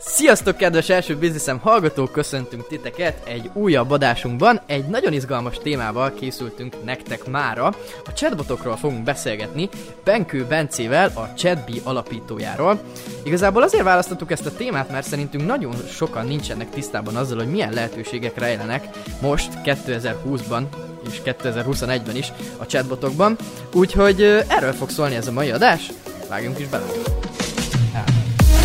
Sziasztok, kedves első bizniszem hallgatók! Köszöntünk titeket egy újabb adásunkban. Egy nagyon izgalmas témával készültünk nektek mára. A chatbotokról fogunk beszélgetni Benkő Bencével, a ChatB alapítójáról. Igazából azért választottuk ezt a témát, mert szerintünk nagyon sokan nincsenek tisztában azzal, hogy milyen lehetőségek rejlenek most 2020-ban és 2021-ben is a chatbotokban. Úgyhogy erről fog szólni ez a mai adás. Vágjunk is bele!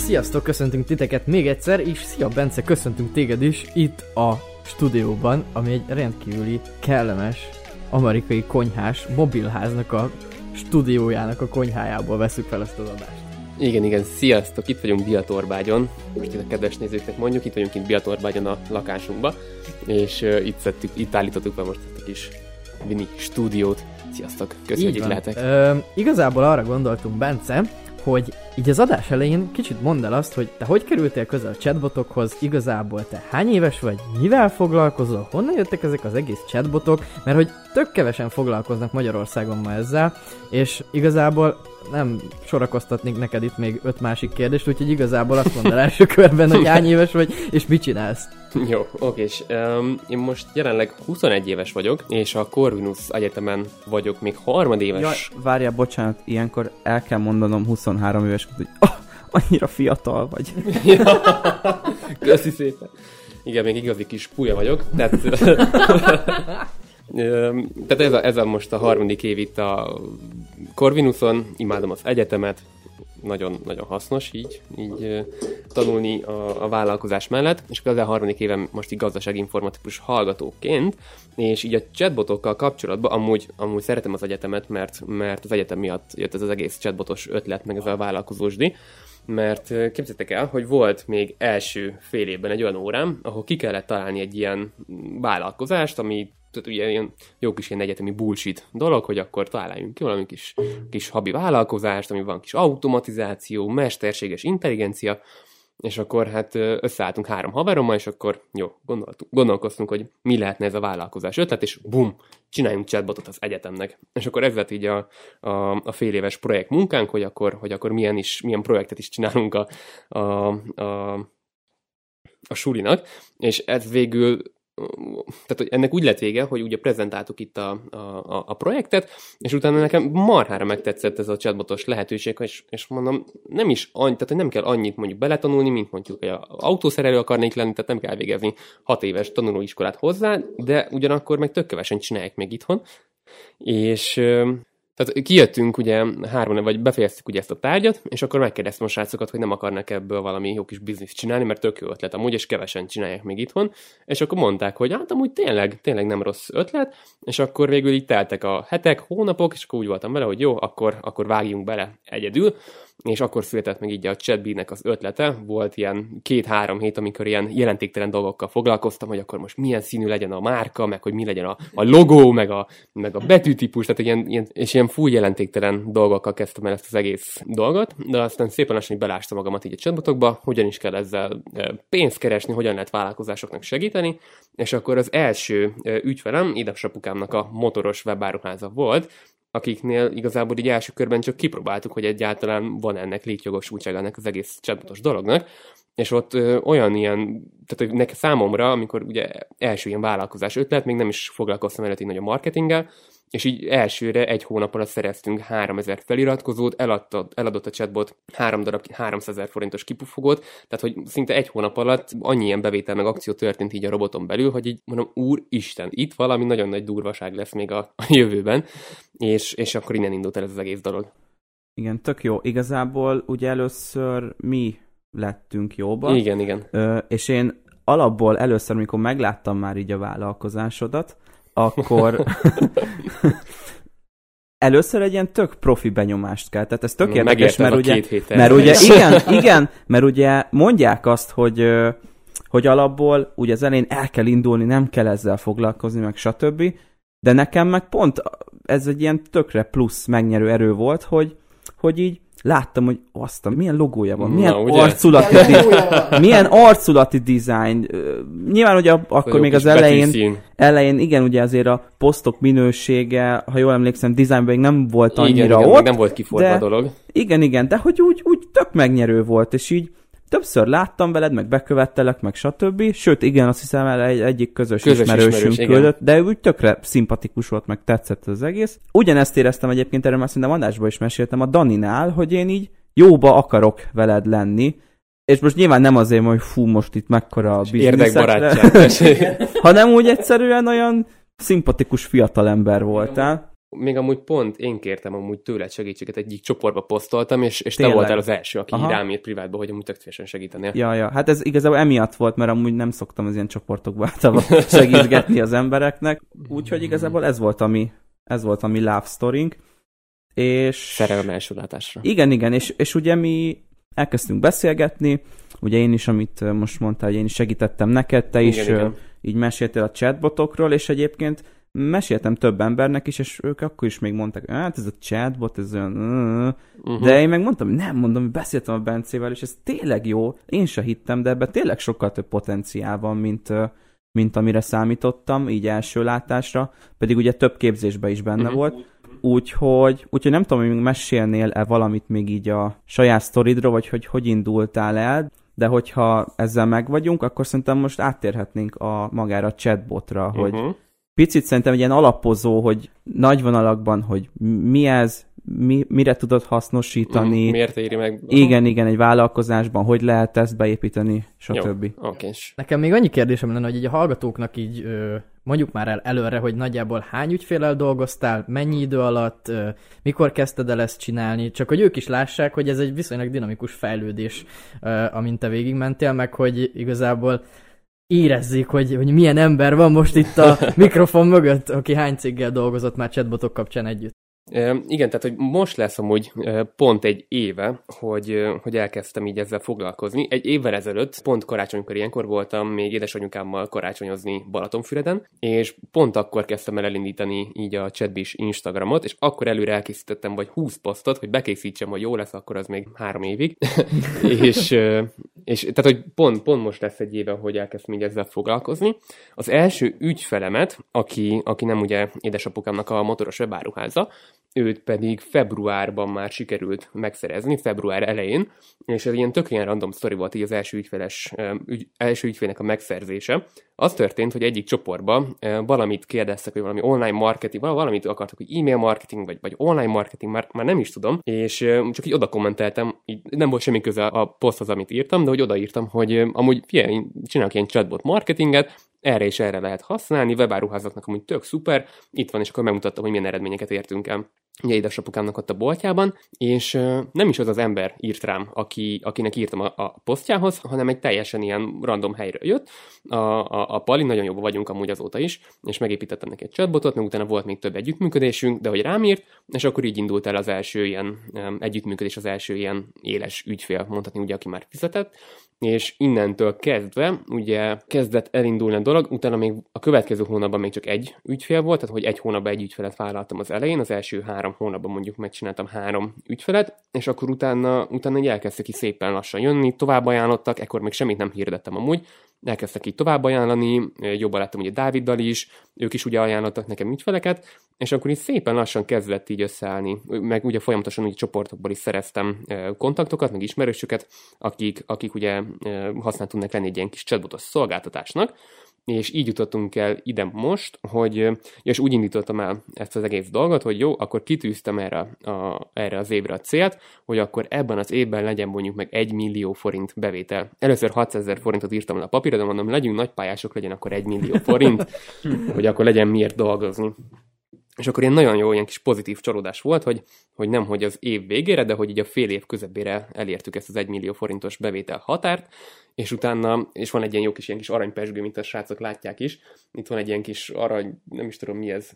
sziasztok, köszöntünk titeket még egyszer, és szia Bence, köszöntünk téged is itt a stúdióban, ami egy rendkívüli kellemes amerikai konyhás mobilháznak a stúdiójának a konyhájából veszük fel ezt az adást. Igen, igen, sziasztok, itt vagyunk Biatorbágyon, most itt a kedves nézőknek mondjuk, itt vagyunk itt Biatorbágyon a lakásunkba, és uh, itt, szedtük, itt állítottuk be most a kis mini stúdiót. Sziasztok, köszönjük, hogy lehetek. Ö, igazából arra gondoltunk, Bence, hogy így az adás elején kicsit mondd el azt, hogy te hogy kerültél közel a chatbotokhoz, igazából te hány éves vagy, mivel foglalkozol, honnan jöttek ezek az egész chatbotok, mert hogy tök kevesen foglalkoznak Magyarországon ma ezzel, és igazából nem sorakoztatnék neked itt még öt másik kérdést, úgyhogy igazából azt mondd el első körben, hogy hány éves vagy, és mit csinálsz. Jó, oké, és um, én most jelenleg 21 éves vagyok, és a Corvinus Egyetemen vagyok még harmadéves. Ja, várjál, bocsánat, ilyenkor el kell mondanom 23 éves, hogy oh, annyira fiatal vagy. ja, köszi szépen. Igen, még igazi kis pulya vagyok, tehát... Tehát ez a, ez a most a harmadik év itt a Corvinuson, imádom az egyetemet, nagyon, nagyon hasznos így, így tanulni a, a vállalkozás mellett, és a harmadik évem most így gazdaságinformatikus hallgatóként, és így a chatbotokkal kapcsolatban amúgy, amúgy szeretem az egyetemet, mert, mert az egyetem miatt jött ez az egész chatbotos ötlet, meg ez a vállalkozósdi, mert képzeljétek el, hogy volt még első fél évben egy olyan órám, ahol ki kellett találni egy ilyen vállalkozást, ami tehát ugye ilyen jó kis ilyen egyetemi bullshit dolog, hogy akkor találjunk ki valami kis, kis habi vállalkozást, ami van kis automatizáció, mesterséges intelligencia, és akkor hát összeálltunk három haverommal, és akkor jó, gondolkoztunk, hogy mi lehetne ez a vállalkozás ötlet, és bum, csináljunk chatbotot az egyetemnek. És akkor ez lett így a, a, a fél éves projekt munkánk, hogy akkor, hogy akkor milyen, is, milyen projektet is csinálunk a, a, a, a sulinak, és ez végül tehát hogy ennek úgy lett vége, hogy ugye prezentáltuk itt a, a, a projektet, és utána nekem marhára megtetszett ez a chatbotos lehetőség, és, és mondom, nem is annyi, tehát hogy nem kell annyit mondjuk beletanulni, mint mondjuk hogy autószerelő akarnék lenni, tehát nem kell végezni hat éves tanulóiskolát hozzá, de ugyanakkor meg tök kevesen csinálják még itthon, és tehát kijöttünk ugye három, vagy befejeztük ugye ezt a tárgyat, és akkor megkérdeztem a srácokat, hogy nem akarnak ebből valami jó kis bizniszt csinálni, mert tök jó ötlet amúgy, és kevesen csinálják még itthon, és akkor mondták, hogy hát amúgy tényleg, tényleg nem rossz ötlet, és akkor végül így teltek a hetek, hónapok, és akkor úgy voltam vele, hogy jó, akkor, akkor vágjunk bele egyedül, és akkor született meg így a chatbee az ötlete, volt ilyen két-három hét, amikor ilyen jelentéktelen dolgokkal foglalkoztam, hogy akkor most milyen színű legyen a márka, meg hogy mi legyen a, a logó, meg a, meg a betűtípus, tehát ilyen, ilyen, és ilyen full jelentéktelen dolgokkal kezdtem el ezt az egész dolgot, de aztán szépen lassan belástam magamat így a chatbotokba, hogyan is kell ezzel pénzt keresni, hogyan lehet vállalkozásoknak segíteni, és akkor az első ügyfelem, édesapukámnak a motoros webáruháza volt, akiknél igazából így első körben csak kipróbáltuk, hogy egyáltalán van ennek létjogosultság ennek az egész chatbotos dolognak, és ott ö, olyan ilyen, tehát hogy számomra, amikor ugye első ilyen vállalkozás ötlet, még nem is foglalkoztam eredetileg nagy a marketinggel, és így elsőre egy hónap alatt szereztünk 3000 feliratkozót, eladott, eladott a chatbot 3 darab 300 ezer forintos kipufogót, tehát hogy szinte egy hónap alatt annyi ilyen bevétel meg akció történt így a roboton belül, hogy így mondom, úr Isten, itt valami nagyon nagy durvaság lesz még a, a jövőben, és, és akkor innen indult el ez az egész dolog. Igen, tök jó. Igazából ugye először mi lettünk jóba. Igen, igen. Ö, és én alapból először, amikor megláttam már így a vállalkozásodat, akkor először egy ilyen tök profi benyomást kell. Tehát ez tök érdekes, mert ugye, mert ugye igen, igen, mert ugye mondják azt, hogy hogy alapból ugye az elején el kell indulni, nem kell ezzel foglalkozni, meg stb. De nekem meg pont ez egy ilyen tökre plusz megnyerő erő volt, hogy, hogy így láttam, hogy azt a, milyen logója van, milyen Na, ugye? arculati, di- milyen arculati design. Nyilván, hogy a, akkor Jó még az elején, elején, igen, ugye azért a posztok minősége, ha jól emlékszem, designben még nem volt annyira igen, igen, ott. még nem volt kiforva de- a dolog. Igen, igen, de hogy úgy, úgy tök megnyerő volt, és így többször láttam veled, meg bekövettelek, meg stb. Sőt, igen, azt hiszem el egy, egyik közös, Közös ismerősünk ismerős, igen. küldött, de úgy tökre szimpatikus volt, meg tetszett az egész. Ugyanezt éreztem egyébként, erről már szerintem adásban is meséltem a Daninál, hogy én így jóba akarok veled lenni, és most nyilván nem azért, hogy fú, most itt mekkora a bizniszekre, hanem úgy egyszerűen olyan szimpatikus fiatalember voltál. Még amúgy pont én kértem amúgy tőled segítséget, egyik csoportba posztoltam, és, és te Tényleg? voltál az első, aki Aha. rám írt privátba, hogy amúgy tök szívesen segítenél. Ja, ja, hát ez igazából emiatt volt, mert amúgy nem szoktam az ilyen csoportokba általában segítgetni az embereknek. Úgyhogy igazából ez volt a mi, ez volt a mi love storyink. És... Szerelem első látásra. Igen, igen, és, és ugye mi elkezdtünk beszélgetni, ugye én is, amit most mondtál, hogy én is segítettem neked, te is Igen, ö, igen. így meséltél a chatbotokról, és egyébként meséltem több embernek is, és ők akkor is még mondták, hát ez a chatbot, ez olyan... ö, ö." Uh-huh. De én meg mondtam, hogy nem mondom, hogy beszéltem a Bencével, és ez tényleg jó. Én se hittem, de ebben tényleg sokkal több potenciál van, mint, mint amire számítottam, így első látásra. Pedig ugye több képzésben is benne Mhm. volt. Úgyhogy, úgyhogy nem tudom, hogy mesélnél-e valamit még így a saját sztoridról, vagy hogy hogy indultál el, de hogyha ezzel meg vagyunk, akkor szerintem most áttérhetnénk a magára a chatbotra, hogy Uh-huh. Picit szerintem egy ilyen alapozó, hogy nagy vonalakban, hogy mi ez, mi, mire tudod hasznosítani, Mhm. Miért éri meg? igen, igen, egy vállalkozásban, hogy lehet ezt beépíteni, stb. Jó, oké. és Nekem még annyi kérdésem lenne, hogy így a hallgatóknak így ö, mondjuk már el előre, hogy nagyjából hány ügyfélel dolgoztál, mennyi idő alatt, ö, mikor kezdted el ezt csinálni, csak hogy ők is lássák, hogy ez egy viszonylag dinamikus fejlődés, ö, amint te végigmentél, meg hogy igazából érezzék, hogy, hogy milyen ember van most itt a mikrofon mögött, aki hány céggel dolgozott már chatbotok kapcsán együtt. Igen, tehát hogy most lesz amúgy pont egy éve, hogy, hogy elkezdtem így ezzel foglalkozni. Egy évvel ezelőtt, pont karácsonykor ilyenkor voltam még édesanyukámmal karácsonyozni Balatonfüreden, és pont akkor kezdtem el elindítani így a chatbis Instagramot, és akkor előre elkészítettem vagy 20 posztot, hogy bekészítsem, hogy jó lesz, akkor az még három évig. és, és tehát, hogy pont, pont most lesz egy éve, hogy elkezdtem így ezzel foglalkozni. Az első ügyfelemet, aki, aki nem ugye édesapukámnak a motoros webáruháza, őt pedig februárban már sikerült megszerezni, február elején, és ez ilyen tök random sztori volt így az első ügyfeles, ügy, első ügyfélnek a megszerzése. Az történt, hogy egyik csoportban valamit kérdeztek, hogy valami online marketing, val- valamit akartak, hogy e-mail marketing, vagy, vagy online marketing, már, már nem is tudom, és csak így oda kommenteltem, így nem volt semmi köze a poszthoz, amit írtam, de hogy odaírtam, hogy amúgy figyelj, csinálok ilyen chatbot marketinget, erre és erre lehet használni, webáruházaknak amúgy tök szuper, itt van, és akkor megmutattam, hogy milyen eredményeket értünk el. Ugye édesapukámnak ott a boltjában, és nem is az az ember írt rám, aki, akinek írtam a, a posztjához, hanem egy teljesen ilyen random helyről jött. A, a, a Pali, nagyon jobban vagyunk amúgy azóta is, és megépítettem neki egy chatbotot, meg utána volt még több együttműködésünk, de hogy rám írt, és akkor így indult el az első ilyen em, együttműködés, az első ilyen éles ügyfél, mondhatni ugye, aki már fizetett, és innentől kezdve ugye kezdett elindulni a dolog, utána még a következő hónapban még csak egy ügyfél volt, tehát hogy egy hónapban egy ügyfelet vállaltam az elején, az első három hónapban mondjuk megcsináltam három ügyfelet, és akkor utána, utána így elkezdtek ki szépen lassan jönni, tovább ajánlottak, ekkor még semmit nem hirdettem amúgy, elkezdtek így tovább ajánlani, jobban láttam ugye Dáviddal is, ők is ugye ajánlottak nekem ügyfeleket, és akkor így szépen lassan kezdett így összeállni, meg ugye folyamatosan ugye csoportokból is szereztem ö, kontaktokat, meg ismerősöket, akik, akik ugye ö, használt tudnak lenni egy ilyen kis chatbotos szolgáltatásnak, és így jutottunk el ide most, hogy, és úgy indítottam el ezt az egész dolgot, hogy jó, akkor kitűztem erre, a, erre az évre a célt, hogy akkor ebben az évben legyen mondjuk meg 1 millió forint bevétel. Először 600 ezer forintot írtam le a papírra, de mondom, legyünk nagypályások, legyen akkor 1 millió forint, hogy akkor legyen miért dolgozni. És akkor ilyen nagyon jó, ilyen kis pozitív csalódás volt, hogy, hogy nem hogy az év végére, de hogy így a fél év közepére elértük ezt az 1 millió forintos bevétel határt, és utána, és van egy ilyen jó kis, ilyen kis aranypesgő, mint a srácok látják is, itt van egy ilyen kis arany, nem is tudom mi ez,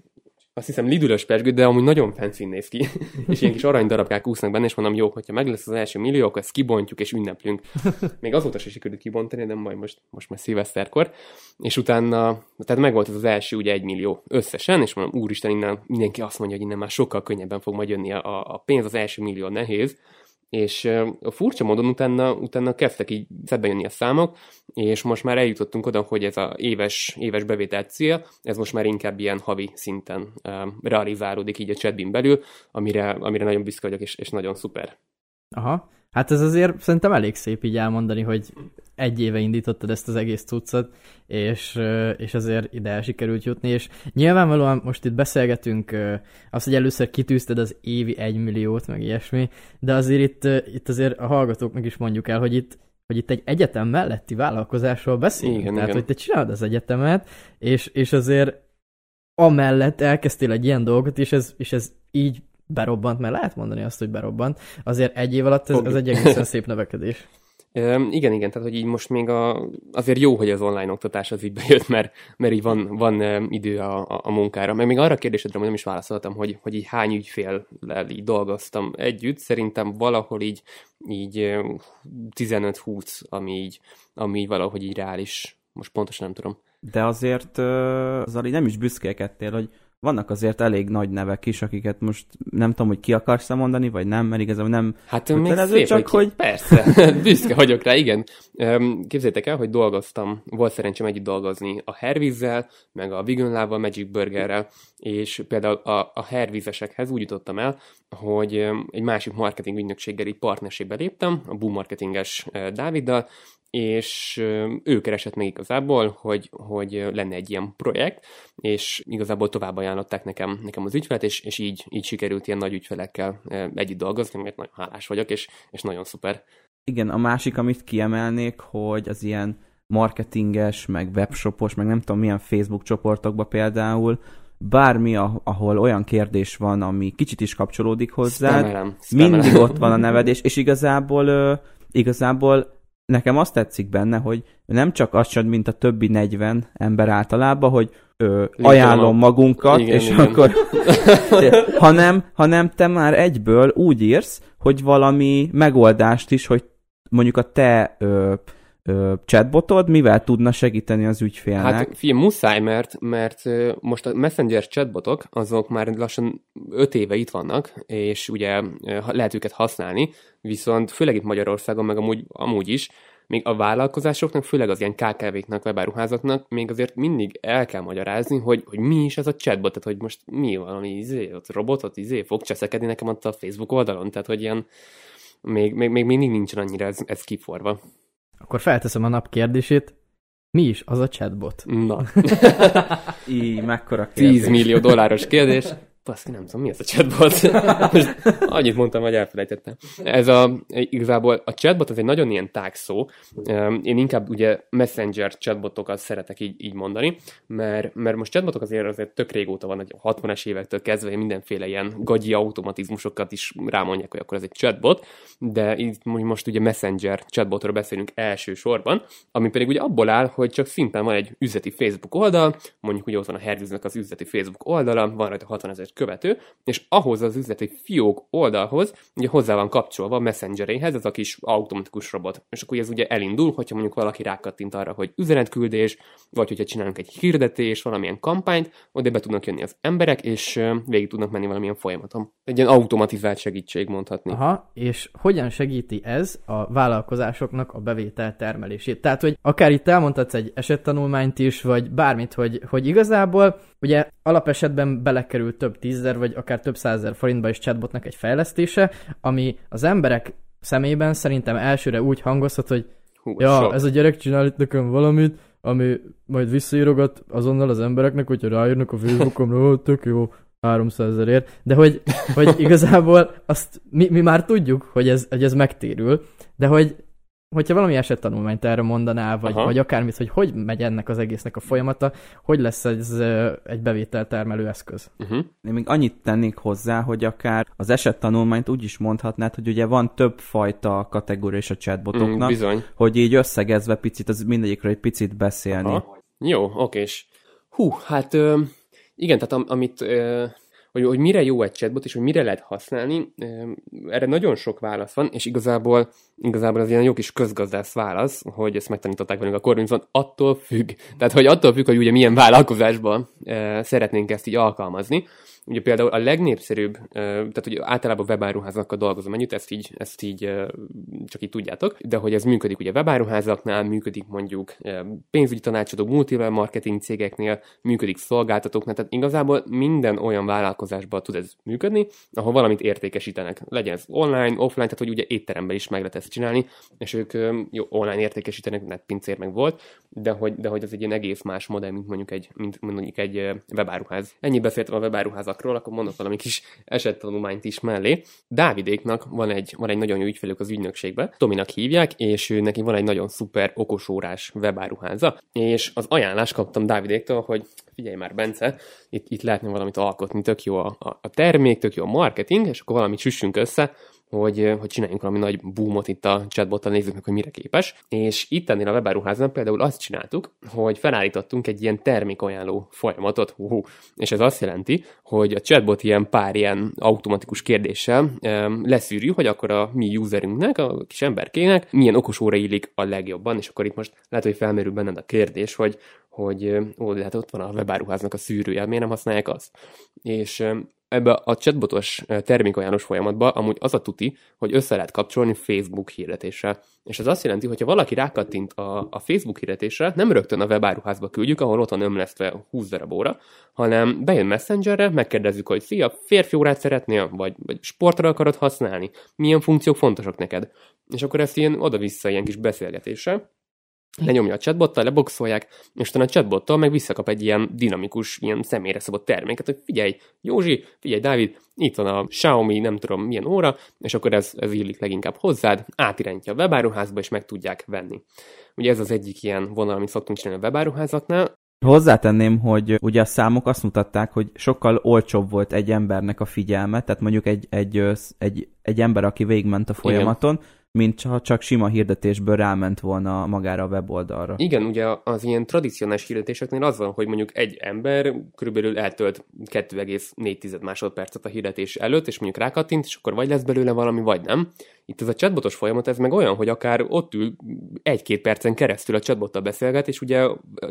azt hiszem lidülös pesgő, de amúgy nagyon fancy néz ki, és ilyen kis arany darabkák úsznak benne, és mondom, jó, hogyha meg lesz az első millió, akkor ezt kibontjuk és ünneplünk. Még azóta se sikerült kibontani, de majd most, most már szilveszterkor. És utána, tehát megvolt ez az első ugye egy millió összesen, és mondom, úristen, innen mindenki azt mondja, hogy innen már sokkal könnyebben fog majd jönni a, a pénz, az első millió nehéz, és a furcsa módon utána, utána kezdtek így szedbe jönni a számok, és most már eljutottunk oda, hogy ez a éves, éves bevétel cél, ez most már inkább ilyen havi szinten um, realizálódik így a chatbin belül, amire, amire nagyon büszke vagyok, és, és nagyon szuper. Aha. Hát ez azért szerintem elég szép így elmondani, hogy egy éve indítottad ezt az egész cuccot, és, és azért ide el sikerült jutni, és nyilvánvalóan most itt beszélgetünk azt, hogy először kitűzted az évi egy milliót, meg ilyesmi, de azért itt, itt azért a hallgatóknak is mondjuk el, hogy itt hogy itt egy egyetem melletti vállalkozásról beszélünk. Igen, Tehát, igen. hogy te csinálod az egyetemet, és, és azért amellett elkezdtél egy ilyen dolgot, és ez, és ez így berobbant, mert lehet mondani azt, hogy berobbant. Azért egy év alatt ez, ez egy egészen szép növekedés. Igen, igen, tehát hogy így most még a, azért jó, hogy az online oktatás az így bejött, mert, mert így van, van idő a, a, a munkára. Meg még arra a kérdésedre hogy nem is válaszoltam, hogy, hogy így hány ügyféllel így dolgoztam együtt, szerintem valahol így, így 15-20, ami így, ami így valahogy így reális. Most pontosan nem tudom. De azért uh, Zali nem is büszkélkedtél, hogy vannak azért elég nagy nevek is, akiket most nem tudom, hogy ki akarsz -e mondani, vagy nem, mert igazából nem Hát még szép, csak hogy... Persze, büszke vagyok rá, igen. Képzeljétek el, hogy dolgoztam, volt szerencsém együtt dolgozni a Hervízzel, meg a Vegan Magic Burgerrel, és például a, a Hervízesekhez úgy jutottam el, hogy egy másik marketing ügynökséggel így partnerségbe léptem, a Boom Marketinges Dáviddal, és ő keresett meg igazából, hogy, hogy lenne egy ilyen projekt, és igazából tovább ajánlották nekem, nekem az ügyfelet, és, és így, így sikerült ilyen nagy ügyfelekkel együtt dolgozni, mert nagyon hálás vagyok, és, és nagyon szuper. Igen, a másik, amit kiemelnék, hogy az ilyen marketinges, meg webshopos, meg nem tudom milyen Facebook csoportokba például, bármi, ahol olyan kérdés van, ami kicsit is kapcsolódik spamelem. mindig ott van a nevedés, és igazából, igazából nekem azt tetszik benne, hogy nem csak azt sem, mint a többi 40 ember általában, hogy ö, ajánlom magunkat, igen, és igen. akkor hanem, hanem te már egyből úgy írsz, hogy valami megoldást is, hogy mondjuk a te ö, ö, chatbotod mivel tudna segíteni az ügyfélnek. Hát figyelj, muszáj, mert, mert most a Messenger chatbotok, azok már lassan 5 éve itt vannak, és ugye lehet őket használni, viszont főleg itt Magyarországon, meg amúgy, amúgy is, még a vállalkozásoknak, főleg az ilyen KKV-knak, webáruházaknak még azért mindig el kell magyarázni, hogy, hogy mi is ez a chatbot, tehát hogy most mi valami izé, ott robotot izé fog cseszekedni nekem ott a Facebook oldalon, tehát hogy ilyen még, még, még mindig nincsen annyira ez, ez kiforva. Akkor felteszem a nap kérdését. Mi is az a chatbot? Na, Így, mekkora kérdés. 10 millió dolláros kérdés. Baszki, nem tudom, mi ez a chatbot. Most annyit mondtam, hogy elfelejtettem. Ez a, igazából a chatbot az egy nagyon ilyen tág szó. Én inkább ugye messenger chatbotokat szeretek így, így mondani, mert, mert most chatbotok azért, azért tök régóta van, hogy a 60-es évektől kezdve mindenféle ilyen gagyi automatizmusokat is rámondják, hogy akkor ez egy chatbot, de itt most ugye messenger chatbotról beszélünk elsősorban, ami pedig ugye abból áll, hogy csak szimplán van egy üzleti Facebook oldal, mondjuk ugye ott van a Herviznek az üzleti Facebook oldala, van rajta 60 ezer követő, és ahhoz az üzleti fiók oldalhoz ugye hozzá van kapcsolva a messengeréhez ez a kis automatikus robot. És akkor ez ugye elindul, hogyha mondjuk valaki rákattint arra, hogy üzenetküldés, vagy hogyha csinálunk egy hirdetés, valamilyen kampányt, oda be tudnak jönni az emberek, és végig tudnak menni valamilyen folyamaton. Egy ilyen automatizált segítség mondhatni. Aha, és hogyan segíti ez a vállalkozásoknak a bevétel termelését? Tehát, hogy akár itt elmondhatsz egy esettanulmányt is, vagy bármit, hogy, hogy igazából ugye alapesetben belekerül több tízezer, vagy akár több százezer forintba is chatbotnak egy fejlesztése, ami az emberek szemében szerintem elsőre úgy hangozhat, hogy Hú, ja, sok. ez a gyerek csinál itt nekem valamit, ami majd visszaírogat azonnal az embereknek, hogyha ráírnak a Facebookomra, tök jó, 300 ezerért, de hogy, hogy igazából azt mi, mi már tudjuk, hogy ez, hogy ez megtérül, de hogy hogyha valami esettanulmányt erre mondanál, vagy, Aha. vagy akármit, hogy hogy megy ennek az egésznek a folyamata, hogy lesz ez egy bevételtermelő eszköz. Uh-huh. Én még annyit tennék hozzá, hogy akár az esettanulmányt úgy is mondhatnád, hogy ugye van több fajta kategória is a Mm, chatbotoknak, bizony. hogy így összegezve picit, az mindegyikről egy picit beszélni. Aha. Jó, oké. Hú, hát ö, Igen, tehát am, amit hogy, hogy mire jó egy chatbot, és hogy mire lehet használni, erre nagyon sok válasz van, és igazából, igazából az ilyen jó kis közgazdász válasz, hogy ezt megtanították velünk a Corvinson, attól függ. Tehát, hogy attól függ, hogy ugye milyen vállalkozásban szeretnénk ezt így alkalmazni. Ugye például a legnépszerűbb, tehát ugye általában webáruházakkal dolgozom ennyit, ezt így, ezt így csak így tudjátok, de hogy ez működik ugye webáruházaknál, működik mondjuk pénzügyi tanácsadó, multilevel marketing cégeknél, működik szolgáltatóknál, tehát igazából minden olyan vállalkozásban tud ez működni, ahol valamit értékesítenek. Legyen ez online, offline, tehát hogy ugye étteremben is meg lehet ezt csinálni, és ők jó, online értékesítenek, netpincér meg volt, de hogy, de hogy ez egy ilyen egész más modell, mint mondjuk egy, mint mondjuk egy webáruház. Ennyi beszéltem a webáruházak szavakról, akkor mondok valami kis esettanulmányt is mellé. Dávidéknak van egy, van egy nagyon jó ügyfelük az ügynökségbe, Tominak hívják, és ő neki van egy nagyon szuper okosórás webáruháza, és az ajánlást kaptam Dávidéktől, hogy figyelj már, Bence, itt, itt lehetne valamit alkotni, tök jó a, a termék, tök jó a marketing, és akkor valamit süssünk össze, hogy, hogy csináljunk valami nagy boomot itt a chatbottal, nézzük meg, hogy mire képes. És itt ennél a webáruháznál például azt csináltuk, hogy felállítottunk egy ilyen termékajánló folyamatot, uh, és ez azt jelenti, hogy a chatbot ilyen pár ilyen automatikus kérdéssel leszűrjük, hogy akkor a mi userünknek, a kis emberkének milyen okos óra illik a legjobban, és akkor itt most lehet, hogy felmerül benned a kérdés, hogy hogy ó, hát ott van a webáruháznak a szűrője, miért nem használják azt? És ebbe a chatbotos termékajánlós folyamatba amúgy az a tuti, hogy össze lehet kapcsolni Facebook hirdetésre. És ez azt jelenti, hogy ha valaki rákattint a, a Facebook hirdetésre, nem rögtön a webáruházba küldjük, ahol ott van ömlesztve 20 darab óra, hanem bejön Messengerre, megkérdezzük, hogy szia, férfi órát szeretnél, vagy, vagy sportra akarod használni, milyen funkciók fontosak neked. És akkor ezt ilyen oda-vissza ilyen kis beszélgetésre, lenyomja a chatbottal, leboxolják, és utána a chatbottal meg visszakap egy ilyen dinamikus, ilyen személyre szabott terméket, hogy figyelj, Józsi, figyelj, Dávid, itt van a Xiaomi, nem tudom milyen óra, és akkor ez, ez illik leginkább hozzád, átirányítja a webáruházba, és meg tudják venni. Ugye ez az egyik ilyen vonal, amit szoktunk csinálni a webáruházaknál, Hozzátenném, hogy ugye a számok azt mutatták, hogy sokkal olcsóbb volt egy embernek a figyelme, tehát mondjuk egy, egy, egy, egy ember, aki végigment a folyamaton, Igen mint ha csak sima hirdetésből ráment volna magára a weboldalra. Igen, ugye az ilyen tradicionális hirdetéseknél az van, hogy mondjuk egy ember körülbelül eltölt 2,4 másodpercet a hirdetés előtt, és mondjuk rákattint, és akkor vagy lesz belőle valami, vagy nem. Itt ez a chatbotos folyamat, ez meg olyan, hogy akár ott ül egy-két percen keresztül a chatbottal beszélget, és ugye,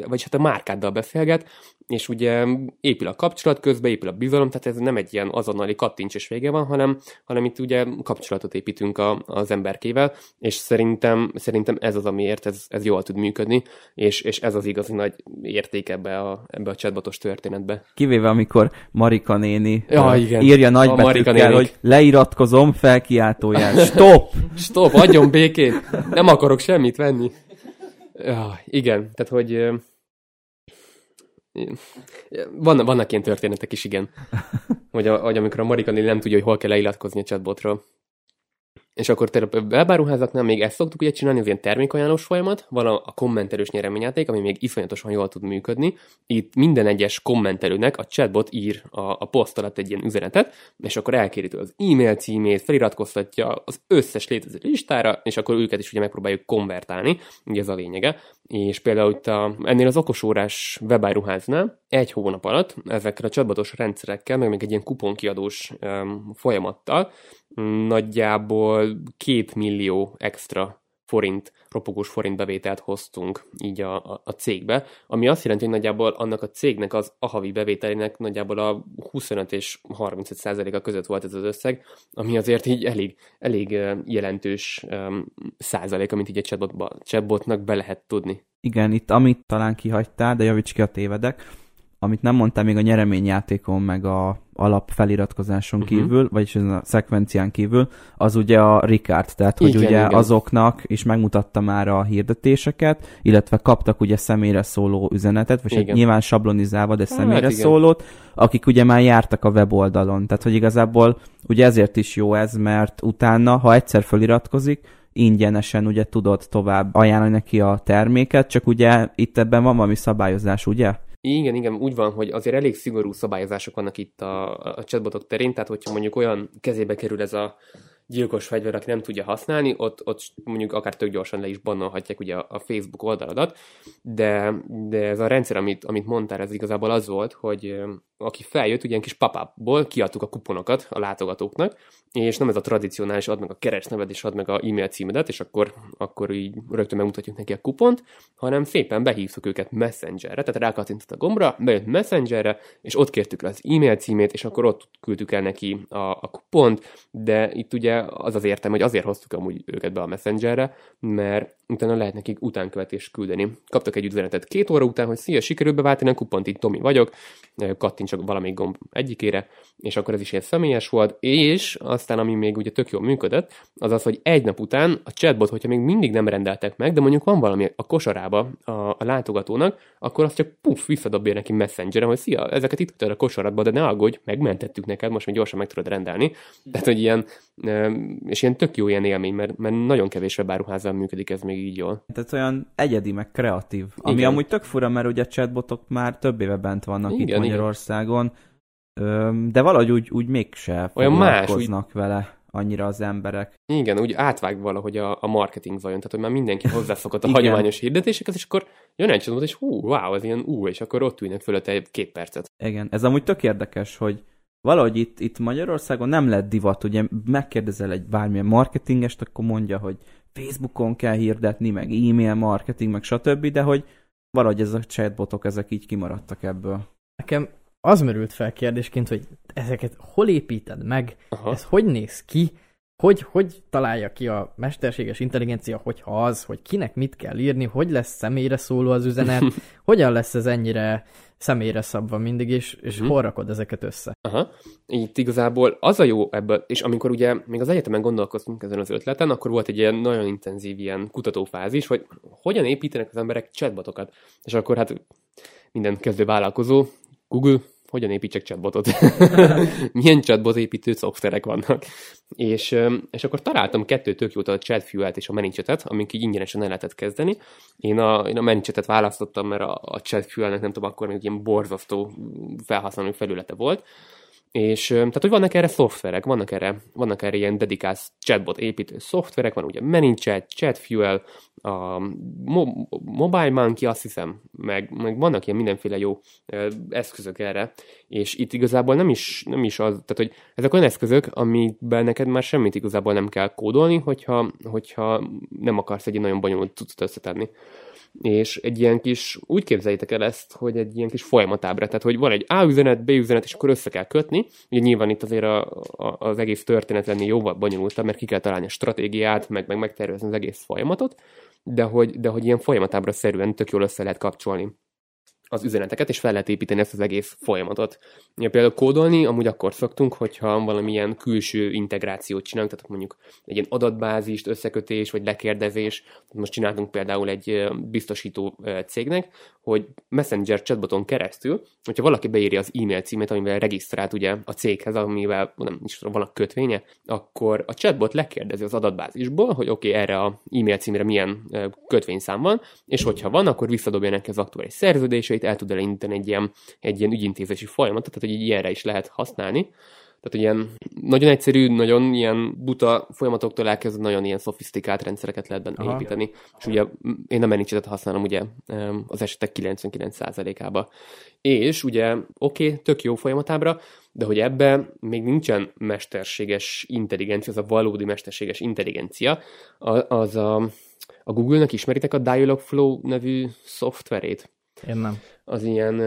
vagy hát a márkáddal beszélget, és ugye épül a kapcsolat közben, épül a bizalom, tehát ez nem egy ilyen azonnali kattincs és vége van, hanem, hanem itt ugye kapcsolatot építünk a, az emberkével, és szerintem, szerintem ez az, amiért ez, ez jól tud működni, és, és ez az igazi nagy érték ebbe a, ebbe a chatbotos történetbe. Kivéve amikor Marika néni ja, igen. írja nagybetűkkel, hogy leiratkozom, felkiáltóját, Stop! Stop, adjon békét! Nem akarok semmit venni. Ja, igen, tehát hogy... Van, vannak ilyen történetek is, igen. Hogy, hogy amikor a Marika nem tudja, hogy hol kell leiratkozni a chatbotról. És akkor a webáruházaknál még ezt szoktuk ugye csinálni, az ilyen termékajánlós folyamat, van a, a kommentelős nyereményjáték, ami még iszonyatosan jól tud működni. Itt minden egyes kommentelőnek a chatbot ír a, a poszt alatt egy ilyen üzenetet, és akkor elkéri az e-mail címét, feliratkoztatja az összes létező listára, és akkor őket is ugye megpróbáljuk konvertálni, ugye ez a lényege. És például itt a, ennél az okosórás webáruháznál egy hónap alatt ezekkel a chatbotos rendszerekkel, meg még egy ilyen kuponkiadós um, folyamattal nagyjából két millió extra forint, ropogós forint bevételt hoztunk így a, a, a cégbe, ami azt jelenti, hogy nagyjából annak a cégnek az a havi bevételének nagyjából a 25 és 35 százaléka között volt ez az összeg, ami azért így elég, elég jelentős um, százalék, amit így egy chatbotba, chatbotnak be lehet tudni. Igen, itt amit talán kihagytál, de javíts ki a tévedek, amit nem mondtam még a nyereményjátékon, meg a alap feliratkozáson uh-huh. kívül, vagyis a szekvencián kívül, az ugye a Ricard, tehát hogy igen, ugye igen. azoknak is megmutatta már a hirdetéseket, illetve kaptak ugye személyre szóló üzenetet, vagy hát nyilván sablonizálva, de hát személyre hát szólót, akik ugye már jártak a weboldalon. Tehát, hogy igazából ugye ezért is jó ez, mert utána, ha egyszer feliratkozik, ingyenesen ugye tudod tovább ajánlani neki a terméket, csak ugye itt ebben van valami szabályozás, ugye? Igen, igen, úgy van, hogy azért elég szigorú szabályozások vannak itt a, a chatbotok terén, tehát hogyha mondjuk olyan kezébe kerül ez a gyilkos fegyver, aki nem tudja használni, ott, ott mondjuk akár tök gyorsan le is bannolhatják ugye a, Facebook oldaladat, de, de ez a rendszer, amit, amit mondtál, ez igazából az volt, hogy aki feljött, ugye kis papából kiadtuk a kuponokat a látogatóknak, és nem ez a tradicionális, add meg a keresneved, és add meg a e-mail címedet, és akkor, akkor így rögtön megmutatjuk neki a kupont, hanem szépen behívtuk őket Messengerre, tehát rákattintott a gombra, bejött Messengerre, és ott kértük az e-mail címét, és akkor ott küldtük el neki a, a kupont, de itt ugye az az értem, hogy azért hoztuk amúgy őket be a Messengerre, mert utána lehet nekik utánkövetést küldeni. Kaptak egy üzenetet két óra után, hogy szia, sikerült beváltani a kupont, itt Tomi vagyok, kattintsak valamelyik gomb egyikére, és akkor ez is ilyen személyes volt, és aztán ami még ugye tök jól működött, az az, hogy egy nap után a chatbot, hogyha még mindig nem rendeltek meg, de mondjuk van valami a kosarába a, a látogatónak, akkor azt csak puff, visszadobja neki messengeren, hogy szia, ezeket itt a kosaratba, de ne aggódj, megmentettük neked, most még gyorsan meg tudod rendelni. Tehát, hogy ilyen, és ilyen tök jó ilyen élmény, mert, mert nagyon kevés webáruházal működik ez még így jól. Tehát olyan egyedi, meg kreatív. Ami igen. amúgy tök fura, mert ugye a chatbotok már több éve bent vannak igen, itt Magyarországon, igen. De valahogy úgy, úgy mégse olyan más, úgy... vele annyira az emberek. Igen, úgy átvág valahogy a, a marketing zajon, tehát hogy már mindenki hozzászokott a hagyományos hirdetésekhez, és akkor jön egy csodot, és hú, wow, ez ilyen ú, és akkor ott ülnek fölött egy két percet. Igen, ez amúgy tök érdekes, hogy valahogy itt, itt Magyarországon nem lett divat, ugye megkérdezel egy bármilyen marketingest, akkor mondja, hogy Facebookon kell hirdetni, meg e-mail marketing, meg stb., de hogy valahogy ezek a chatbotok, ezek így kimaradtak ebből. Nekem az merült fel kérdésként, hogy ezeket hol építed meg, Aha. ez hogy néz ki, hogy, hogy találja ki a mesterséges intelligencia, hogyha az, hogy kinek mit kell írni, hogy lesz személyre szóló az üzenet, hogyan lesz ez ennyire személyre szabva mindig, és, és uh-huh. hol rakod ezeket össze. Aha. Itt igazából az a jó ebből, és amikor ugye még az egyetemen gondolkoztunk ezen az ötleten, akkor volt egy ilyen nagyon intenzív ilyen kutatófázis, hogy hogyan építenek az emberek chatbotokat. És akkor hát minden kezdő vállalkozó, Google, hogyan építsek chatbotot, milyen chatbot építő szoftverek vannak. És, és akkor találtam kettő tök jót, a chatfuel és a ManyChat-et, amik így ingyenesen el lehetett kezdeni. Én a, én a ManyChat-et választottam, mert a, a chatfuel nem tudom, akkor még ilyen borzasztó felhasználó felülete volt, és tehát, hogy vannak erre szoftverek, vannak erre, vannak erre ilyen dedikált chatbot építő szoftverek, van ugye ManyChat, ChatFuel, a Mo- Mobile Monkey, azt hiszem, meg, meg vannak ilyen mindenféle jó eszközök erre, és itt igazából nem is, nem is az, tehát, hogy ezek olyan eszközök, amikben neked már semmit igazából nem kell kódolni, hogyha, hogyha nem akarsz egy nagyon bonyolult cuccot összetenni és egy ilyen kis, úgy képzeljétek el ezt, hogy egy ilyen kis folyamatábra, tehát hogy van egy A üzenet, B üzenet, és akkor össze kell kötni. Ugye nyilván itt azért a, a, az egész történet lenni jóval bonyolultabb, mert ki kell találni a stratégiát, meg, meg megtervezni az egész folyamatot, de hogy, de hogy ilyen folyamatábra szerűen tök jól össze lehet kapcsolni az üzeneteket, és fel lehet építeni ezt az egész folyamatot. Ja, például kódolni amúgy akkor szoktunk, hogyha valamilyen külső integrációt csinálunk, tehát mondjuk egy ilyen adatbázist, összekötés, vagy lekérdezés. Most csináltunk például egy biztosító cégnek, hogy Messenger chatboton keresztül, hogyha valaki beírja az e-mail címet, amivel regisztrált ugye a céghez, amivel nem is tudom, van a kötvénye, akkor a chatbot lekérdezi az adatbázisból, hogy oké, okay, erre a e-mail címre milyen kötvényszám van, és hogyha van, akkor visszadobja neki az aktuális szerződéseit, el tud elindítani egy ilyen, egy ilyen ügyintézési folyamatot, tehát hogy ilyenre is lehet használni. Tehát ilyen nagyon egyszerű, nagyon ilyen buta folyamatoktól elkezdve nagyon ilyen szofisztikált rendszereket lehet benne Aha. építeni. És ugye én nem Manychat-et használom ugye az esetek 99%-ába. És ugye oké, okay, tök jó folyamatábra, de hogy ebbe még nincsen mesterséges intelligencia, az a valódi mesterséges intelligencia, az a, a Google-nak ismeritek a Dialogflow nevű szoftverét? Én nem. Az ilyen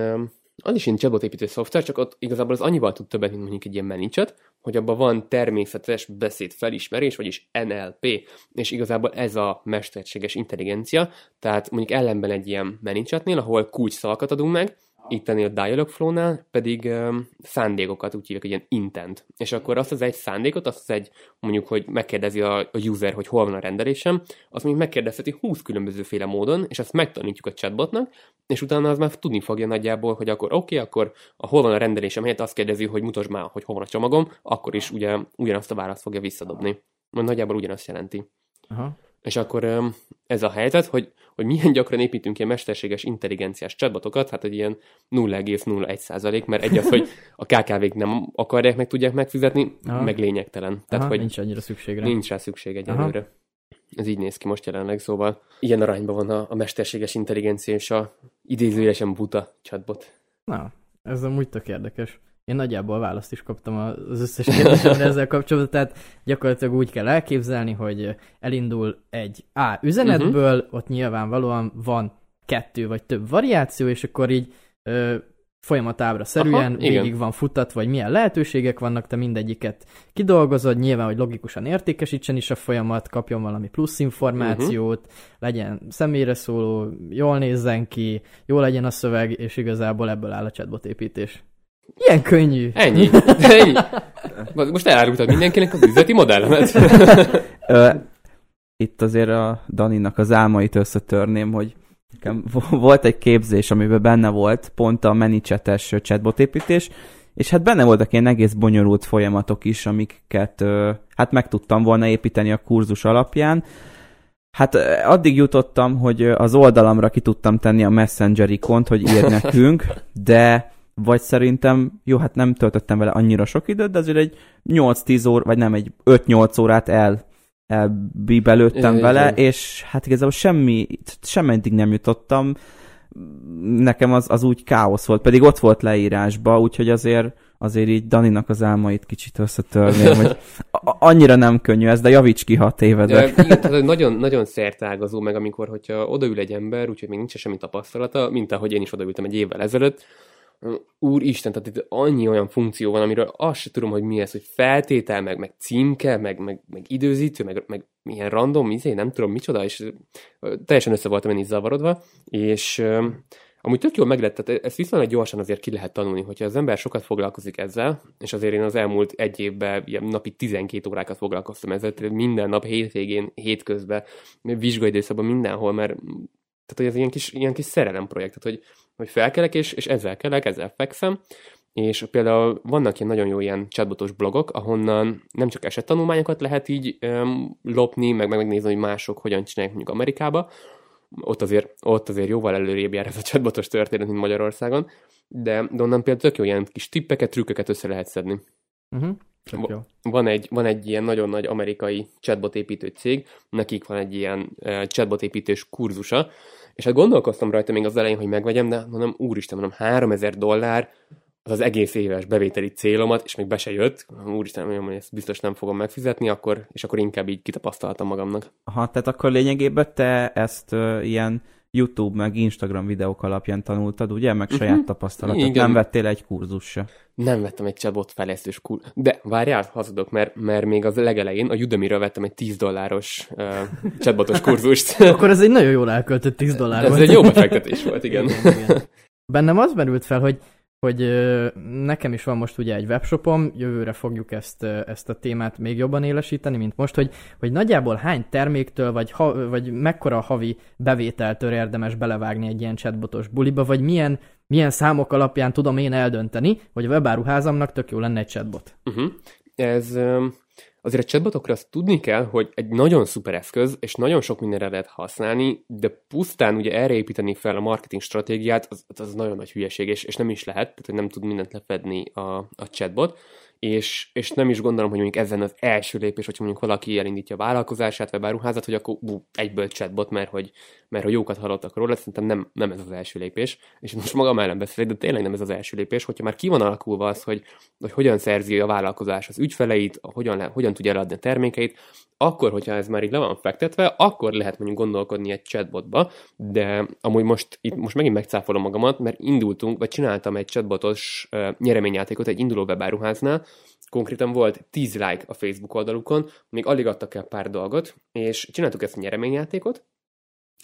az is egy építő szoftver, csak ott igazából az annyival tud többet, mint mondjuk egy ilyen manichat, hogy abban van természetes beszéd felismerés, vagyis NLP, és igazából ez a mesterséges intelligencia, tehát mondjuk ellenben egy ilyen manichatnél, ahol kulcs szavakat adunk meg, itt ennél a Dialogflow-nál pedig um, szándékokat úgy hívják, egy ilyen intent. És akkor azt az egy szándékot, azt az egy, mondjuk, hogy megkérdezi a, a user, hogy hol van a rendelésem, azt mondjuk megkérdezheti 20 különbözőféle módon, és azt megtanítjuk a chatbotnak, és utána az már tudni fogja nagyjából, hogy akkor oké, okay, akkor a hol van a rendelésem helyett azt kérdezi, hogy mutasd már, hogy hol van a csomagom, akkor is ugye ugyanazt a választ fogja visszadobni. Nagyjából ugyanazt jelenti. Aha. És akkor ez a helyzet, hogy, hogy milyen gyakran építünk ilyen mesterséges intelligenciás chatbotokat, hát egy ilyen 0,01 százalék, mert egy az, hogy a KKV-k nem akarják, meg tudják megfizetni, Aha. meg lényegtelen. Tehát, Aha, hogy nincs annyira szükségre. Nincs rá szükség egyelőre. Aha. Ez így néz ki most jelenleg, szóval ilyen arányban van a, a mesterséges intelligencia és a idézőjelesen buta chatbot. Na, Ez amúgy tök érdekes. Én nagyjából választ is kaptam az összes kérdésemre ezzel kapcsolatban, tehát gyakorlatilag úgy kell elképzelni, hogy elindul egy A üzenetből, uh-huh. ott nyilvánvalóan van kettő vagy több variáció, és akkor így ö, folyamatábra szerűen Aha, végig igen. van futat, vagy milyen lehetőségek vannak, te mindegyiket kidolgozod, nyilván, hogy logikusan értékesítsen is a folyamat, kapjon valami plusz információt, uh-huh. legyen személyre szóló, jól nézzen ki, jó legyen a szöveg, és igazából ebből áll a chatbot építés. Ilyen könnyű. Ennyi. Ennyi. Most elárultad mindenkinek az üzleti modellemet. Itt azért a Daninak az álmait összetörném, hogy nekem volt egy képzés, amiben benne volt pont a ManyChat-es chatbot építés, és hát benne voltak ilyen egész bonyolult folyamatok is, amiket hát meg tudtam volna építeni a kurzus alapján. Hát addig jutottam, hogy az oldalamra ki tudtam tenni a Messenger ikont, hogy ír nekünk, de vagy szerintem, jó, hát nem töltöttem vele annyira sok időt, de azért egy 8-10 óra, vagy nem, egy 5-8 órát el elbíbelődtem vele, igen. és hát igazából semmi, semmeddig nem jutottam. Nekem az, az úgy káosz volt, pedig ott volt leírásba, úgyhogy azért azért így Daninak az álmait kicsit összetörném, hogy annyira nem könnyű ez, de javíts ki, ha tévedek. Ja, igen, tehát nagyon, nagyon szertágazó meg, amikor, hogyha odaül egy ember, úgyhogy még nincs semmi tapasztalata, mint ahogy én is odaültem egy évvel ezelőtt, úristen, tehát itt annyi olyan funkció van, amiről azt sem tudom, hogy mi ez, hogy feltétel, meg, meg címke, meg, meg, meg időzítő, meg, meg milyen random, izé, nem tudom micsoda, és teljesen össze voltam én is zavarodva, és amúgy tök jól meg tehát ezt viszonylag gyorsan azért ki lehet tanulni, hogyha az ember sokat foglalkozik ezzel, és azért én az elmúlt egy évben ilyen napi 12 órákat foglalkoztam ezzel, minden nap hétvégén, hétközben, vizsgaidőszakban mindenhol, mert tehát, hogy ez ilyen kis, ilyen kis szerelem projekt, tehát, hogy, hogy felkelek, és, és ezzel kelek, ezzel fekszem, és például vannak ilyen nagyon jó ilyen chatbotos blogok, ahonnan nem csak esettanulmányokat lehet így um, lopni, meg, meg megnézni, hogy mások hogyan csinálják mondjuk Amerikába, ott azért, ott azért jóval előrébb jár ez a chatbotos történet, mint Magyarországon, de, de onnan például tök jó ilyen kis tippeket, trükköket össze lehet szedni. Uh-huh. Van egy, van egy ilyen nagyon nagy amerikai chatbot építő cég, nekik van egy ilyen uh, chatbot építős kurzusa, és hát gondolkoztam rajta még az elején, hogy megvegyem, de mondom, úristen, mondom, 3000 dollár, az az egész éves bevételi célomat, és még be se jött, úristen, mondom, hogy ezt biztos nem fogom megfizetni, akkor, és akkor inkább így kitapasztaltam magamnak. Aha, tehát akkor lényegében te ezt uh, ilyen YouTube meg Instagram videók alapján tanultad, ugye? Meg saját uh-huh. tapasztalatot. Igen. Nem vettél egy kurzus se. Nem vettem egy chatbot fejlesztős kur... De várjál, hazudok, mert, mert még az legelején a udemy vettem egy 10 dolláros uh, chatbotos kurzust. Akkor ez egy nagyon jól elköltött 10 dollár Ez egy jó befektetés volt, igen. igen, igen. Bennem az merült fel, hogy hogy nekem is van most ugye egy webshopom, jövőre fogjuk ezt, ezt a témát még jobban élesíteni, mint most, hogy, hogy nagyjából hány terméktől, vagy, ha, vagy mekkora havi bevételtől érdemes belevágni egy ilyen chatbotos buliba, vagy milyen, milyen számok alapján tudom én eldönteni, hogy a webáruházamnak tök jó lenne egy chatbot. Uh-huh. Ez... Um Azért a chatbotokra azt tudni kell, hogy egy nagyon szuper eszköz, és nagyon sok mindenre lehet használni, de pusztán ugye erre építeni fel a marketing stratégiát, az, az nagyon nagy hülyeség, és, és nem is lehet, tehát nem tud mindent lefedni a, a chatbot és, és nem is gondolom, hogy mondjuk ezen az első lépés, hogyha mondjuk valaki elindítja a vállalkozását, vagy báruházat, hogy akkor ú, egyből chatbot, mert hogy, mert hogy jókat hallottak róla, szerintem nem, nem ez az első lépés, és most magam ellen beszélek, de tényleg nem ez az első lépés, hogyha már ki van alakulva az, hogy, hogy hogyan szerzi a vállalkozás az ügyfeleit, hogyan, hogyan tudja eladni a termékeit, akkor, hogyha ez már így le van fektetve, akkor lehet mondjuk gondolkodni egy chatbotba, de amúgy most, itt most megint megcáfolom magamat, mert indultunk, vagy csináltam egy chatbotos uh, nyereményjátékot egy induló webáruháznál, konkrétan volt 10 like a Facebook oldalukon, még alig adtak el pár dolgot, és csináltuk ezt a nyereményjátékot,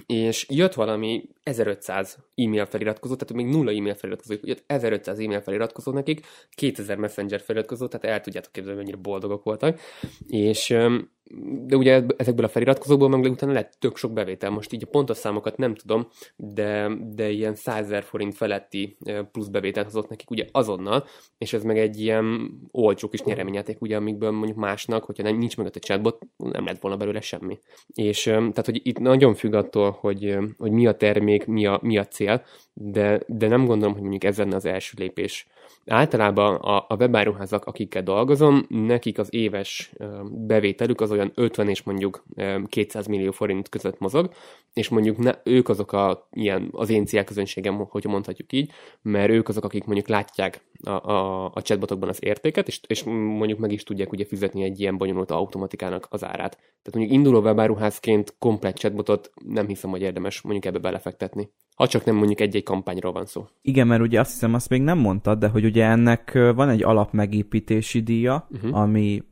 és jött valami 1500 e-mail feliratkozó, tehát még nulla e-mail feliratkozó, jött 1500 e-mail feliratkozó nekik, 2000 messenger feliratkozó, tehát el tudjátok képzelni, mennyire boldogok voltak, és de ugye ezekből a feliratkozókból meg utána lett tök sok bevétel. Most így a pontos számokat nem tudom, de, de ilyen 100 ezer forint feletti plusz bevételt hozott nekik ugye azonnal, és ez meg egy ilyen olcsó kis nyereményjáték, ugye, amikből mondjuk másnak, hogyha nem, nincs meg a chatbot, nem lett volna belőle semmi. És tehát, hogy itt nagyon függ attól, hogy, hogy mi a termék, mi a, mi a cél, de, de nem gondolom, hogy mondjuk ez lenne az első lépés Általában a, a webáruházak, akikkel dolgozom, nekik az éves bevételük az olyan 50 és mondjuk 200 millió forint között mozog, és mondjuk ne, ők azok a, ilyen, az én célközönségem, hogyha mondhatjuk így, mert ők azok, akik mondjuk látják a, a, a chatbotokban az értéket, és, és mondjuk meg is tudják ugye fizetni egy ilyen bonyolult automatikának az árát. Tehát mondjuk induló webáruházként komplet chatbotot nem hiszem, hogy érdemes mondjuk ebbe belefektetni. Ha csak nem mondjuk egy-egy kampányról van szó. Igen, mert ugye azt hiszem, azt még nem mondtad, de hogy ugye ennek van egy alapmegépítési díja, uh-huh. ami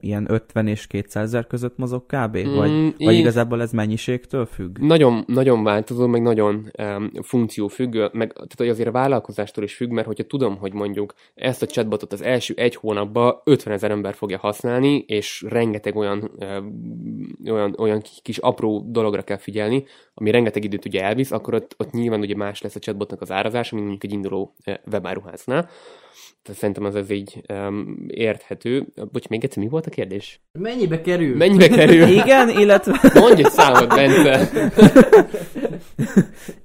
ilyen 50 és 200 ezer között mozog kb? Mm, vagy, vagy igazából ez mennyiségtől függ? Nagyon, nagyon változó, meg nagyon um, funkció függ, meg tehát hogy azért a vállalkozástól is függ, mert hogyha tudom, hogy mondjuk ezt a chatbotot az első egy hónapban 50 ezer ember fogja használni, és rengeteg olyan, um, olyan, olyan kis apró dologra kell figyelni, ami rengeteg időt ugye elvisz, akkor ott, ott nyilván ugye más lesz a chatbotnak az árazása, mint mondjuk egy induló webáruháznál. Szerintem az az így um, érthető. Bocs, még egyszer mi volt a kérdés? Mennyibe kerül? Mennyibe kerül? igen, illetve... Mondj egy számot, Bence!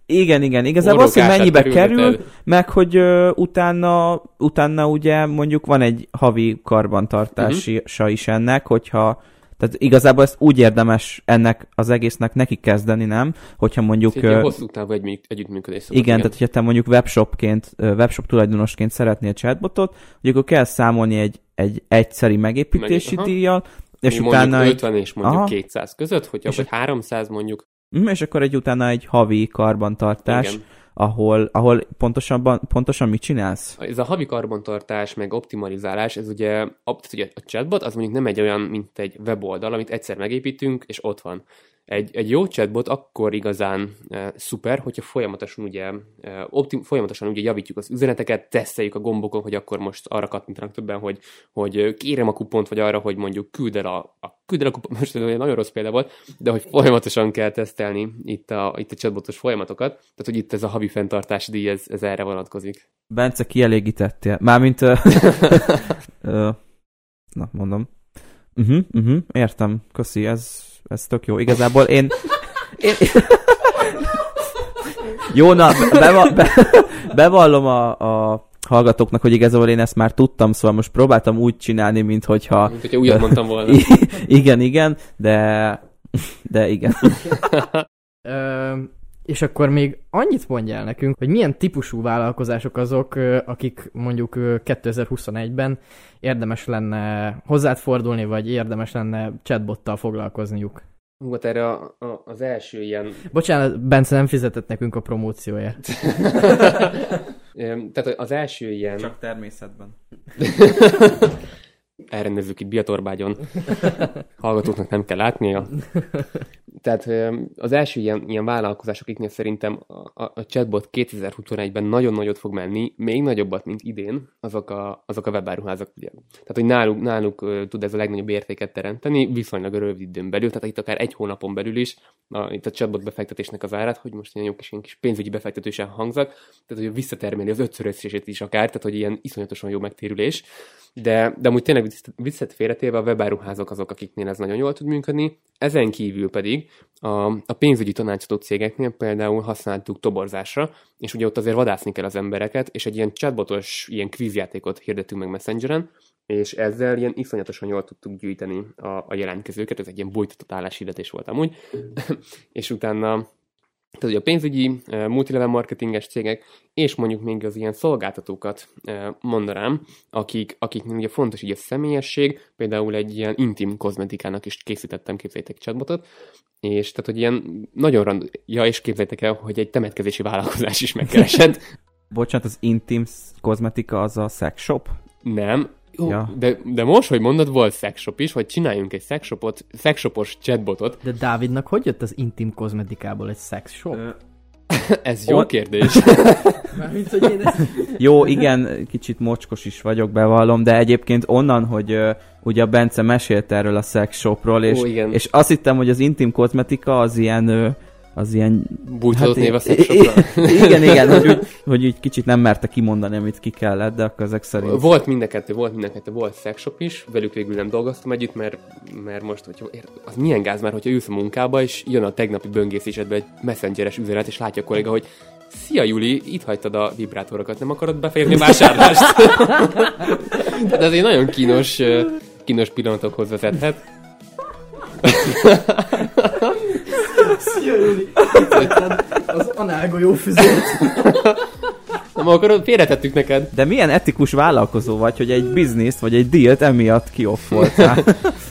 igen, igen. Igazából az, hogy mennyibe kerül, meg hogy uh, utána, utána ugye mondjuk van egy havi karbantartása uh-huh. is ennek, hogyha tehát igazából ezt úgy érdemes ennek az egésznek neki kezdeni, nem? Hogyha mondjuk... Egy hosszú távú egy, együttműködés. Igen, igen, tehát hogyha te mondjuk webshopként, webshop tulajdonosként szeretnél chatbotot, hogy akkor kell számolni egy, egy egyszeri megépítési Meg, díjat, és Mi utána... Mondjuk 50 és mondjuk aha. 200 között, hogyha és vagy 300 mondjuk. Mhm, és akkor egy utána egy havi karbantartás. Igen ahol, ahol pontosan, pontosan mit csinálsz? Ez a havi karbantartás, meg optimalizálás, ez ugye, ugye a chatbot az mondjuk nem egy olyan, mint egy weboldal, amit egyszer megépítünk, és ott van. Egy, egy jó chatbot akkor igazán e, szuper, hogyha folyamatosan ugye, e, optim, folyamatosan ugye javítjuk az üzeneteket, teszteljük a gombokon, hogy akkor most arra kattintanak többen, hogy, hogy kérem a kupont, vagy arra, hogy mondjuk küld el a, a, küld el a kupont, most nagyon rossz példa volt, de hogy folyamatosan kell tesztelni itt a, itt a chatbotos folyamatokat, tehát hogy itt ez a havi fenntartási díj, ez, ez erre vonatkozik. Bence, kielégítettél. Mármint, na mondom. Uh-huh, uh-huh, értem, köszi, ez ez tök jó. Igazából én... én... jó, na, beva, be, bevallom a, a hallgatóknak, hogy igazából én ezt már tudtam, szóval most próbáltam úgy csinálni, mint hogyha... Mint hogyha újat mondtam volna. igen, igen, de... De igen. És akkor még annyit mondjál nekünk, hogy milyen típusú vállalkozások azok, akik mondjuk 2021-ben érdemes lenne hozzád fordulni, vagy érdemes lenne chatbottal foglalkozniuk? Volt erre a, a, az első ilyen... Bocsánat, Bence nem fizetett nekünk a promócióért. Tehát az első ilyen... Csak természetben. elrendezzük itt Biatorbágyon. Hallgatóknak nem kell látnia. Tehát az első ilyen, ilyen vállalkozások, akiknél szerintem a, a chatbot 2021-ben nagyon nagyot fog menni, még nagyobbat, mint idén, azok a, azok a webáruházak. Ugye. Tehát, hogy náluk, náluk tud ez a legnagyobb értéket teremteni, viszonylag rövid időn belül, tehát itt akár egy hónapon belül is, a, itt a chatbot befektetésnek az árát, hogy most ilyen jó kis, ilyen kis pénzügyi befektetősen hangzak, tehát hogy visszatermeli az ötszörösését is akár, tehát hogy ilyen iszonyatosan jó megtérülés. De, de amúgy tényleg viccet félretéve a webáruházak azok, akiknél ez nagyon jól tud működni. Ezen kívül pedig a, a pénzügyi tanácsadó cégeknél például használtuk toborzásra, és ugye ott azért vadászni kell az embereket, és egy ilyen chatbotos, ilyen kvízjátékot hirdettünk meg Messengeren, és ezzel ilyen iszonyatosan jól tudtuk gyűjteni a, a jelentkezőket, ez egy ilyen bújtatott álláshirdetés volt amúgy, és utána tehát ugye a pénzügyi, multilevel marketinges cégek, és mondjuk még az ilyen szolgáltatókat mondanám, akik, akiknek ugye fontos így a személyesség, például egy ilyen intim kozmetikának is készítettem, képzeljétek chatbotot, és tehát, hogy ilyen nagyon rand... Ja, és képzeljétek el, hogy egy temetkezési vállalkozás is megkeresett. Bocsánat, az intim kozmetika az a sex shop? Nem, jó, ja. de, de most, hogy mondod, volt szexshop is, hogy csináljunk egy szexshopot, szexshopos chatbotot. De Dávidnak hogy jött az intim kozmetikából egy szexshop? Ez jó o... kérdés. Mármint, hogy én ezt... Jó, igen, kicsit mocskos is vagyok, bevallom, de egyébként onnan, hogy uh, ugye a Bence mesélt erről a szexshopról, és, Ó, és azt hittem, hogy az intim kozmetika az ilyen uh, az ilyen... Bújtatott hát, név a Igen, igen, hogy úgy, hogy úgy kicsit nem merte kimondani, amit ki kellett, de akkor ezek szerint... Volt mind a kettő, volt mind a kettő, volt szexshop is, velük végül nem dolgoztam együtt, mert, mert most, hogy az milyen gáz már, hogyha ülsz a munkába, és jön a tegnapi böngészésedbe egy messengeres üzenet, és látja a kolléga, hogy Szia Juli, itt hagytad a vibrátorokat, nem akarod befejezni a vásárlást? Tehát ez egy nagyon kínos, kínos pillanatokhoz vezethet. Szia, Júli! Az análgolyó füzét. Nem, akkor félretettük neked. De milyen etikus vállalkozó vagy, hogy egy bizniszt vagy egy dealt emiatt kioffoltál?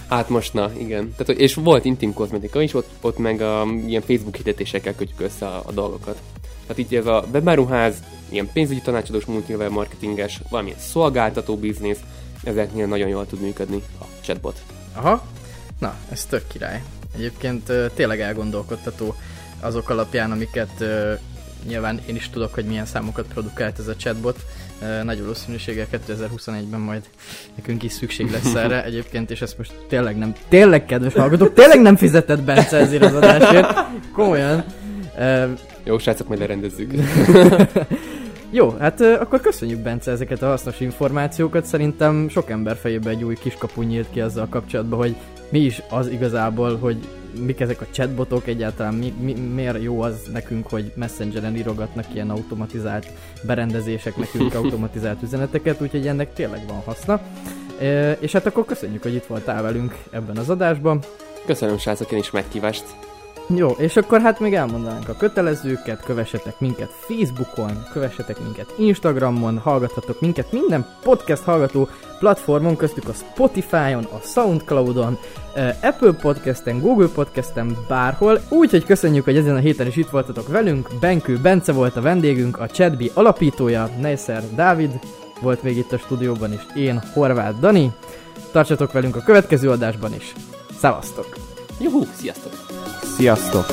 Hát most na, igen. Tehát, és volt intim kozmetika is, ott, ott meg a, ilyen Facebook hirdetésekkel kötjük össze a, a dolgokat. Tehát így ez a webáruház, ilyen pénzügyi tanácsadós multilevel marketinges, valamilyen szolgáltató biznisz, ezeknél nagyon jól tud működni a chatbot. Aha. Na, ez tök király. Egyébként tényleg elgondolkodtató azok alapján, amiket nyilván én is tudok, hogy milyen számokat produkált ez a chatbot. Nagy valószínűséggel 2021-ben majd nekünk is szükség lesz erre egyébként, és ezt most tényleg nem, tényleg kedves hallgatók, tényleg nem fizetett Bence ezért az adásért. Komolyan. Jó, srácok, majd lerendezzük. Jó, hát akkor köszönjük Bence ezeket a hasznos információkat. Szerintem sok ember fejében egy új kiskapu nyílt ki azzal kapcsolatban, hogy mi is az igazából, hogy mik ezek a chatbotok egyáltalán, mi, mi, miért jó az nekünk, hogy Messengeren írogatnak ilyen automatizált berendezések nekünk automatizált üzeneteket, úgyhogy ennek tényleg van haszna. Ö, És hát akkor köszönjük, hogy itt voltál velünk ebben az adásban. Köszönöm, srácok, én is megkívást. Jó, és akkor hát még elmondanánk a kötelezőket, kövessetek minket Facebookon, kövessetek minket Instagramon, hallgathatok minket minden podcast hallgató platformon, köztük a Spotify-on, a Soundcloud-on, eh, Apple Podcasten, Google Podcasten, bárhol. Úgyhogy köszönjük, hogy ezen a héten is itt voltatok velünk. Benkő Bence volt a vendégünk, a Chatbi alapítója, Neisser Dávid volt még itt a stúdióban is, én Horváth Dani. Tartsatok velünk a következő adásban is. Szevasztok! Juhu, sziasztok! Sziasztok!